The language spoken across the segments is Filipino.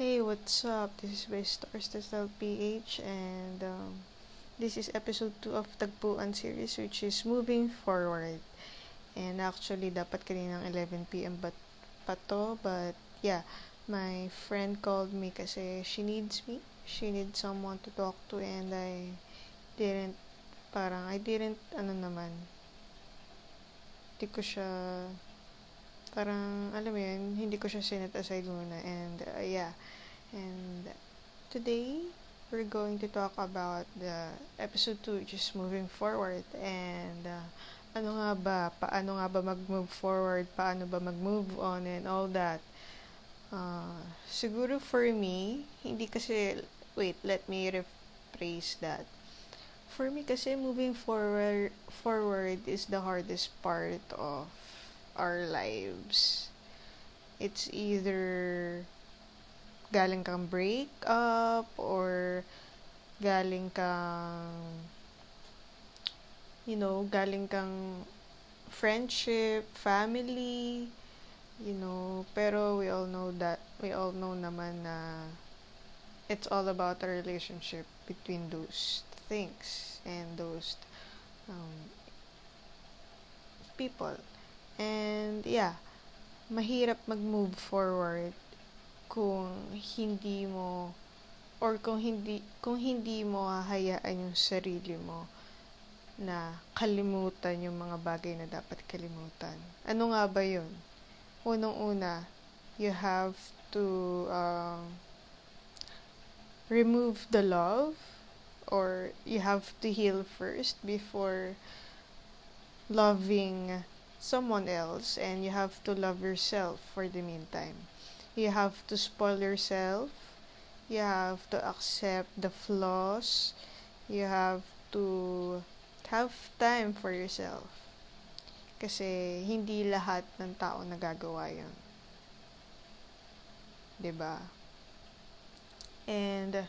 Hey, what's up? This is by Stars PH and um, this is episode 2 of Tagpuan series which is moving forward. And actually, dapat kaninang 11pm but pa to, but yeah, my friend called me kasi she needs me. She needs someone to talk to and I didn't, parang I didn't, ano naman, di ko siya parang, alam mo yun, hindi ko siya sinet aside muna. And, uh, yeah. And, today, we're going to talk about the episode 2, which is moving forward. And, uh, ano nga ba, paano nga ba mag-move forward, paano ba mag-move on, and all that. Uh, siguro for me, hindi kasi, wait, let me rephrase that. For me kasi, moving forward, forward is the hardest part of our lives. It's either galing kang break up or galing kang you know, galing kang friendship, family, you know, pero we all know that, we all know naman na it's all about a relationship between those things and those um, people. And yeah, mahirap mag-move forward kung hindi mo or kung hindi kung hindi mo hahayaan yung sarili mo na kalimutan yung mga bagay na dapat kalimutan. Ano nga ba yun? Unang-una, you have to um, remove the love or you have to heal first before loving someone else and you have to love yourself for the meantime. You have to spoil yourself. You have to accept the flaws. You have to have time for yourself. Kasi hindi lahat ng tao nagagawa yun. ba? Diba? And uh,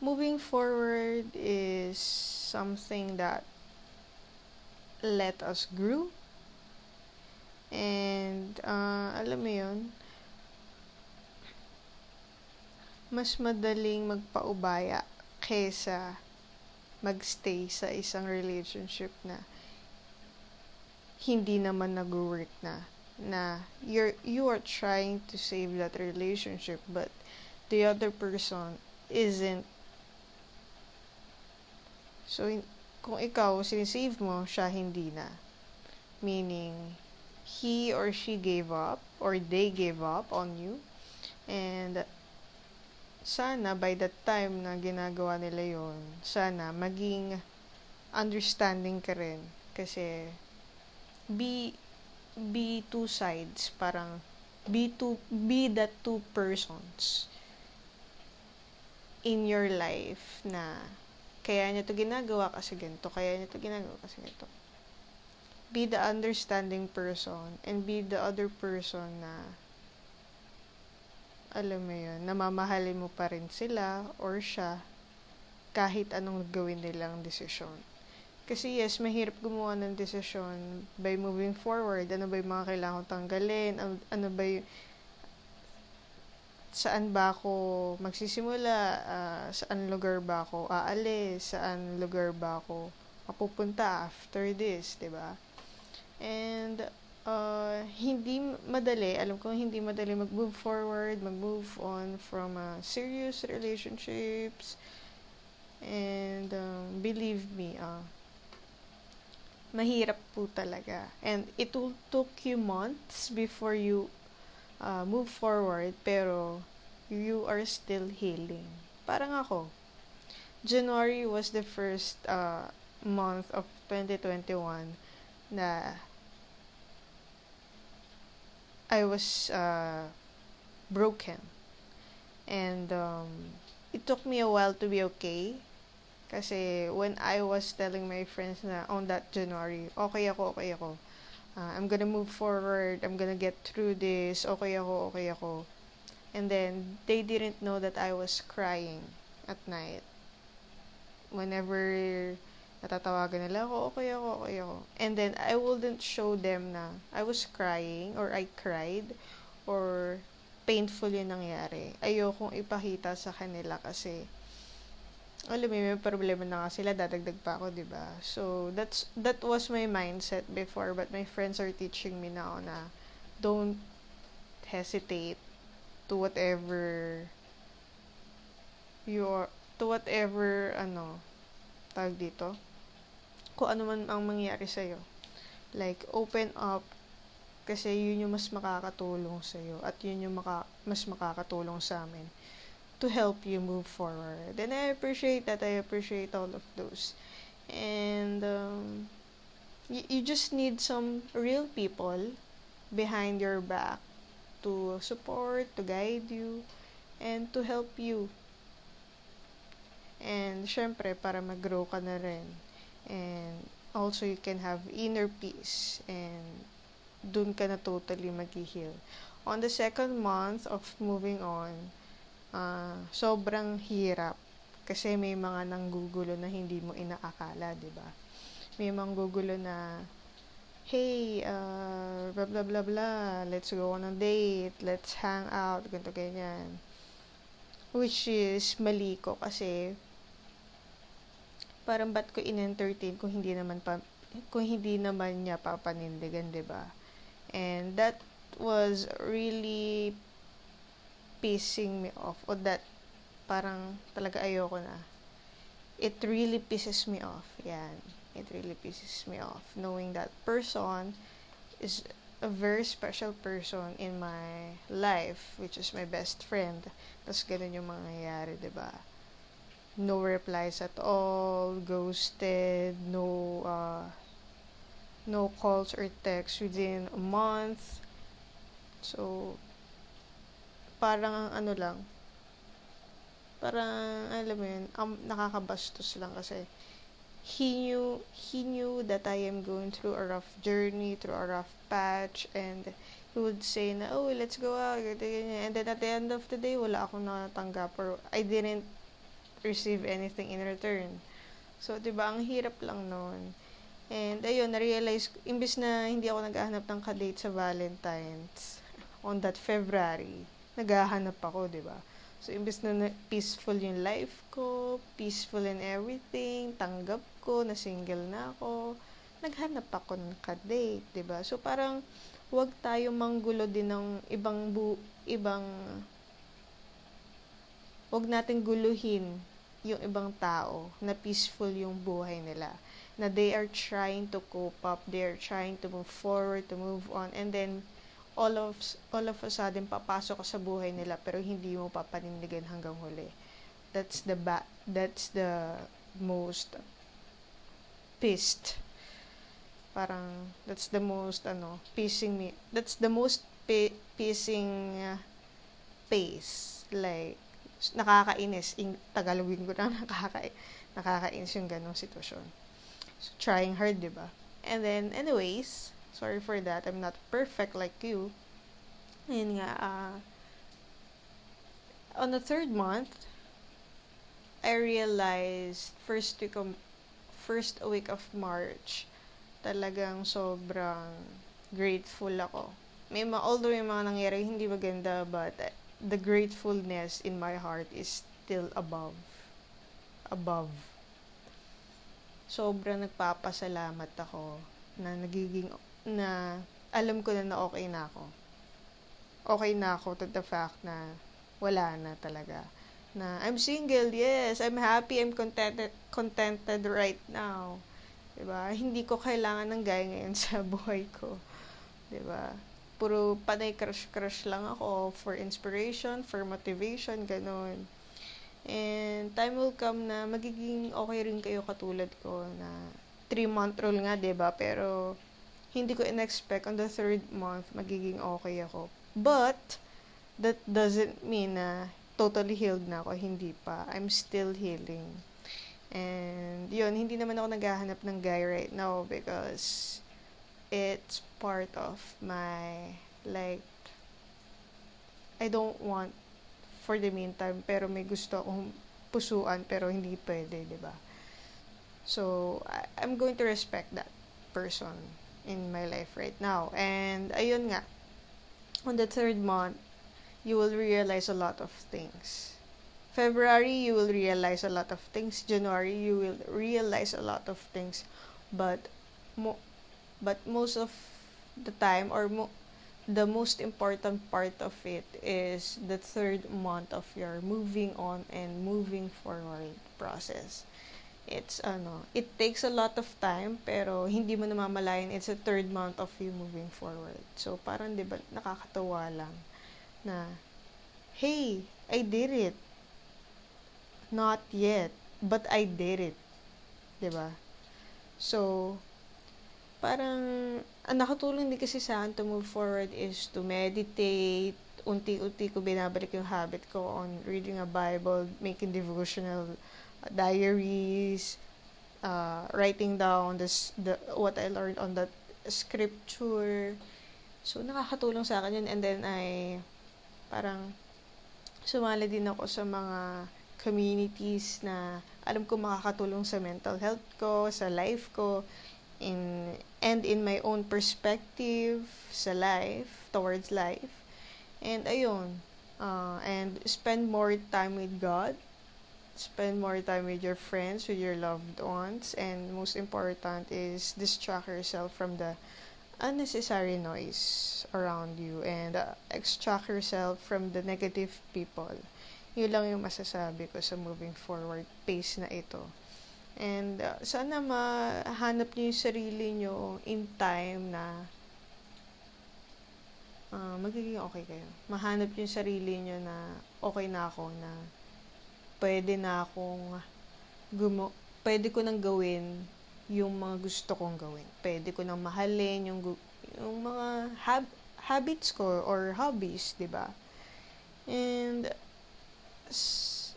moving forward is something that let us grow And, uh, alam mo yun, mas madaling magpaubaya kesa magstay sa isang relationship na hindi naman nag-work na na you're you are trying to save that relationship but the other person isn't. So kung ikaw sinisave mo siya hindi na. Meaning he or she gave up or they gave up on you. And sana by the time na ginagawa nila yon sana maging understanding ka rin. Kasi be be two sides parang be two be the two persons in your life na kaya niya to ginagawa kasi ganito kaya niya to ginagawa kasi ganito be the understanding person and be the other person na alam mo yun, namamahalin mo pa rin sila or siya kahit anong gawin nilang desisyon. Kasi yes, mahirap gumawa ng desisyon by moving forward. Ano ba yung mga kailangan tanggalin? Ano, ano ba yung saan ba ako magsisimula? Uh, saan lugar ba ako aalis? Saan lugar ba ako mapupunta after this? ba diba? And, uh, hindi madali, alam ko hindi madali mag-move forward, mag-move on from uh, serious relationships. And, um, believe me, uh, mahirap po talaga. And it will took you months before you uh, move forward, pero you are still healing. Parang ako. January was the first uh, month of 2021 na I was uh, broken. And um, it took me a while to be okay. Kasi when I was telling my friends na on that January, okay ako, okay ako. Uh, I'm gonna move forward. I'm gonna get through this. Okay ako, okay ako. And then, they didn't know that I was crying at night. Whenever natatawagan nila ako, okay ako, okay ako. And then, I wouldn't show them na I was crying or I cried or painful yung nangyari. Ayokong ipakita sa kanila kasi alam mo, may problema na nga sila, dadagdag pa ako, di ba? So, that's, that was my mindset before, but my friends are teaching me now na don't hesitate to whatever your, to whatever, ano, tag dito, kung ano man ang mangyari sa'yo. Like, open up, kasi yun yung mas makakatulong sa'yo, at yun yung maka, mas makakatulong sa amin to help you move forward. And I appreciate that. I appreciate all of those. And um, you, you just need some real people behind your back to support, to guide you, and to help you. And syempre, para mag-grow ka na rin. Also, you can have inner peace. And dun ka na totally mag-heal. On the second month of moving on, uh, sobrang hirap kasi may mga nanggugulo na hindi mo inaakala, 'di ba? May mga gugulo na hey, uh, blah blah blah blah, let's go on a date, let's hang out, ganito ganyan. Which is mali ko kasi parang ba't ko in-entertain kung hindi naman pa, kung hindi naman niya papanindigan, 'di ba? And that was really pissing me off o that parang talaga ayoko na. It really pisses me off. Yan. It really pisses me off knowing that person is a very special person in my life, which is my best friend. Tapos ganun yung mangyayari, ba diba? No replies at all, ghosted, no, uh, no calls or texts within a month. So, parang ang ano lang, parang, alam mo yun, um, nakakabastos lang kasi he knew, he knew that I am going through a rough journey, through a rough patch, and he would say na, oh, let's go out, and then at the end of the day, wala akong natanggap, or I didn't receive anything in return. So, di ba ang hirap lang noon. And, ayun, na-realize, imbis na hindi ako naghahanap ng kadate sa Valentine's on that February, naghahanap ako, di ba? So, imbes na peaceful yung life ko, peaceful in everything, tanggap ko, na single na ako, naghanap ako ng kadate, di ba? So, parang, wag tayo manggulo din ng ibang bu ibang wag natin guluhin yung ibang tao na peaceful yung buhay nila na they are trying to cope up they are trying to move forward to move on and then all of all of a sudden papasok ka sa buhay nila pero hindi mo papanindigan hanggang huli. That's the ba that's the most pissed. Parang that's the most ano, pissing me. That's the most pi- pissing uh, pace. Like nakakainis. In, Tagalogin ko na nakaka nakakainis yung ganong sitwasyon. So, trying hard, di ba? And then, anyways, Sorry for that. I'm not perfect like you. Ayun nga, uh, on the third month, I realized first week of, first week of March, talagang sobrang grateful ako. May mga, although may mga nangyari hindi maganda, but the gratefulness in my heart is still above. Above. Sobrang nagpapasalamat ako na nagiging na alam ko na na okay na ako. Okay na ako to the fact na wala na talaga. Na I'm single, yes, I'm happy, I'm contented, contented right now. 'Di ba? Hindi ko kailangan ng guy ngayon sa buhay ko. 'Di ba? Puro panay crush-crush lang ako for inspiration, for motivation, ganun. And time will come na magiging okay rin kayo katulad ko na 3 month rule nga, ba? Pero hindi ko in-expect on the third month magiging okay ako. But, that doesn't mean na totally healed na ako. Hindi pa. I'm still healing. And, yun, hindi naman ako naghahanap ng guy right now because it's part of my, like, I don't want for the meantime, pero may gusto akong pusuan, pero hindi pwede, di ba? So, I, I'm going to respect that person in my life right now. And, ayun nga, on the third month, you will realize a lot of things. February, you will realize a lot of things. January, you will realize a lot of things. But, mo- but most of the time, or mo- the most important part of it is the third month of your moving on and moving forward process. It's ano, it takes a lot of time pero hindi mo namamalayan it's a third month of you moving forward. So parang 'di ba nakakatawa lang na hey, I did it. Not yet, but I did it. 'Di ba? So parang ang nakatulong din kasi sa akin to move forward is to meditate. Unti-unti ko binabalik yung habit ko on reading a Bible, making devotional diaries, uh, writing down this, the, what I learned on that scripture. So, nakakatulong sa akin yun. And then, I, parang, sumali din ako sa mga communities na alam ko makakatulong sa mental health ko, sa life ko, in and in my own perspective sa life, towards life. And ayun, uh, and spend more time with God, spend more time with your friends, with your loved ones, and most important is distract yourself from the unnecessary noise around you and uh, extract yourself from the negative people. Yun lang yung masasabi ko sa moving forward pace na ito. And uh, sana mahanap niyo yung sarili niyo in time na uh, magiging okay kayo. Mahanap yung sarili niyo na okay na ako na pwede na akong gumo pwede ko nang gawin yung mga gusto kong gawin. Pwede ko nang mahalin yung yung mga hab- habits ko or hobbies, 'di ba? And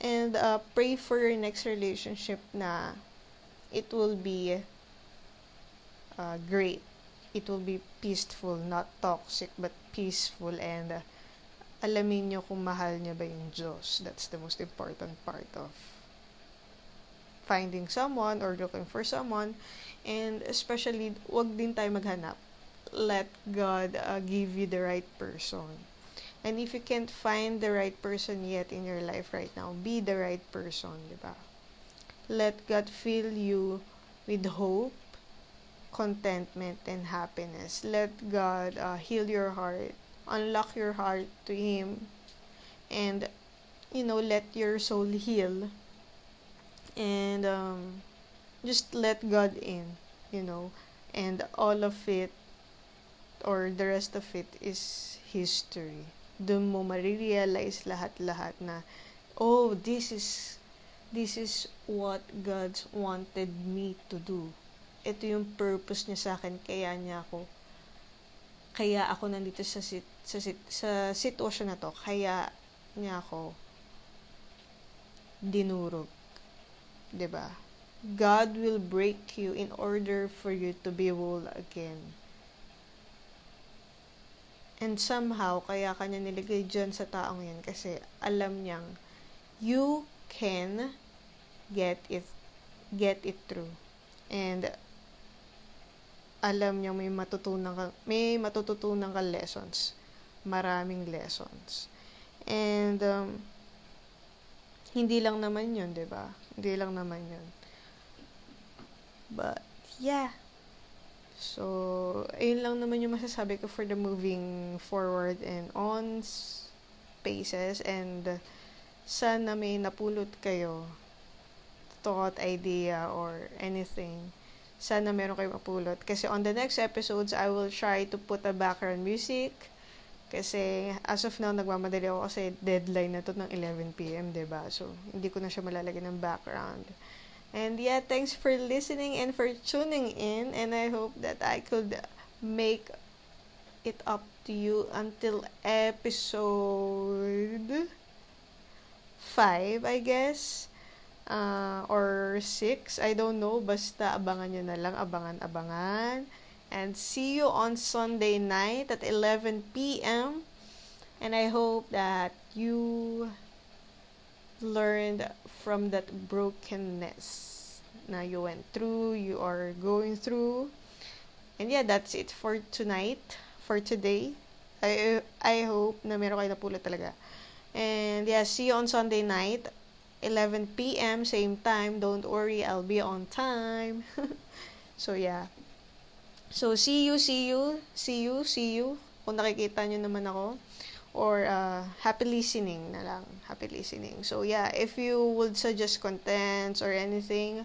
and uh, pray for your next relationship na it will be uh, great. It will be peaceful, not toxic, but peaceful. And uh, alamin nyo kung mahal niya ba yung Diyos. That's the most important part of finding someone or looking for someone. And especially, wag din tayo maghanap. Let God uh, give you the right person. And if you can't find the right person yet in your life right now, be the right person, di ba? Let God fill you with hope, contentment, and happiness. Let God uh, heal your heart, unlock your heart to Him, and you know, let your soul heal. And um, just let God in, you know, and all of it, or the rest of it, is history. Doon mo marirealize lahat-lahat na, oh, this is this is what God wanted me to do. Ito yung purpose niya sa akin, kaya niya ako, kaya ako nandito sa, sit, sa, sit, sa sitwasyon na to, kaya niya ako dinurog. ba? Diba? God will break you in order for you to be whole again. And somehow, kaya kanya niligay dyan sa taong yan kasi alam niyang you can get it get it through. And alam niya may matutunan ka, may matututunan ka lessons. Maraming lessons. And um, hindi lang naman 'yun, 'di ba? Hindi lang naman 'yun. But yeah. So, ayun lang naman yung masasabi ko for the moving forward and on spaces and sana may napulot kayo thought, idea, or anything. Sana meron kayo mapulot. Kasi on the next episodes, I will try to put a background music. Kasi as of now, nagmamadali ako kasi deadline na to ng 11pm, ba diba? So, hindi ko na siya malalagyan ng background. And yeah, thanks for listening and for tuning in. And I hope that I could make it up to you until episode 5, I guess. Uh, or 6. I don't know. Basta abangan nyo na lang. Abangan, abangan. And see you on Sunday night at 11 p.m. And I hope that you learned from that brokenness na you went through, you are going through. And yeah, that's it for tonight, for today. I, I hope na meron kayo napulot talaga. And yeah, see you on Sunday night, 11 p.m. same time. Don't worry, I'll be on time. so yeah. So see you, see you, see you, see you. Kung nakikita nyo naman ako. Or uh, happy listening na lang. Happy listening. So yeah, if you would suggest contents or anything,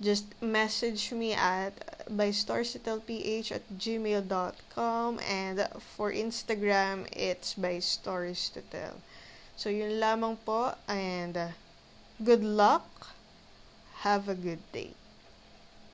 just message me at by stories@lph at gmail.com and for Instagram, it's by stories to tell. So, yun lamang po and uh, good luck. Have a good day.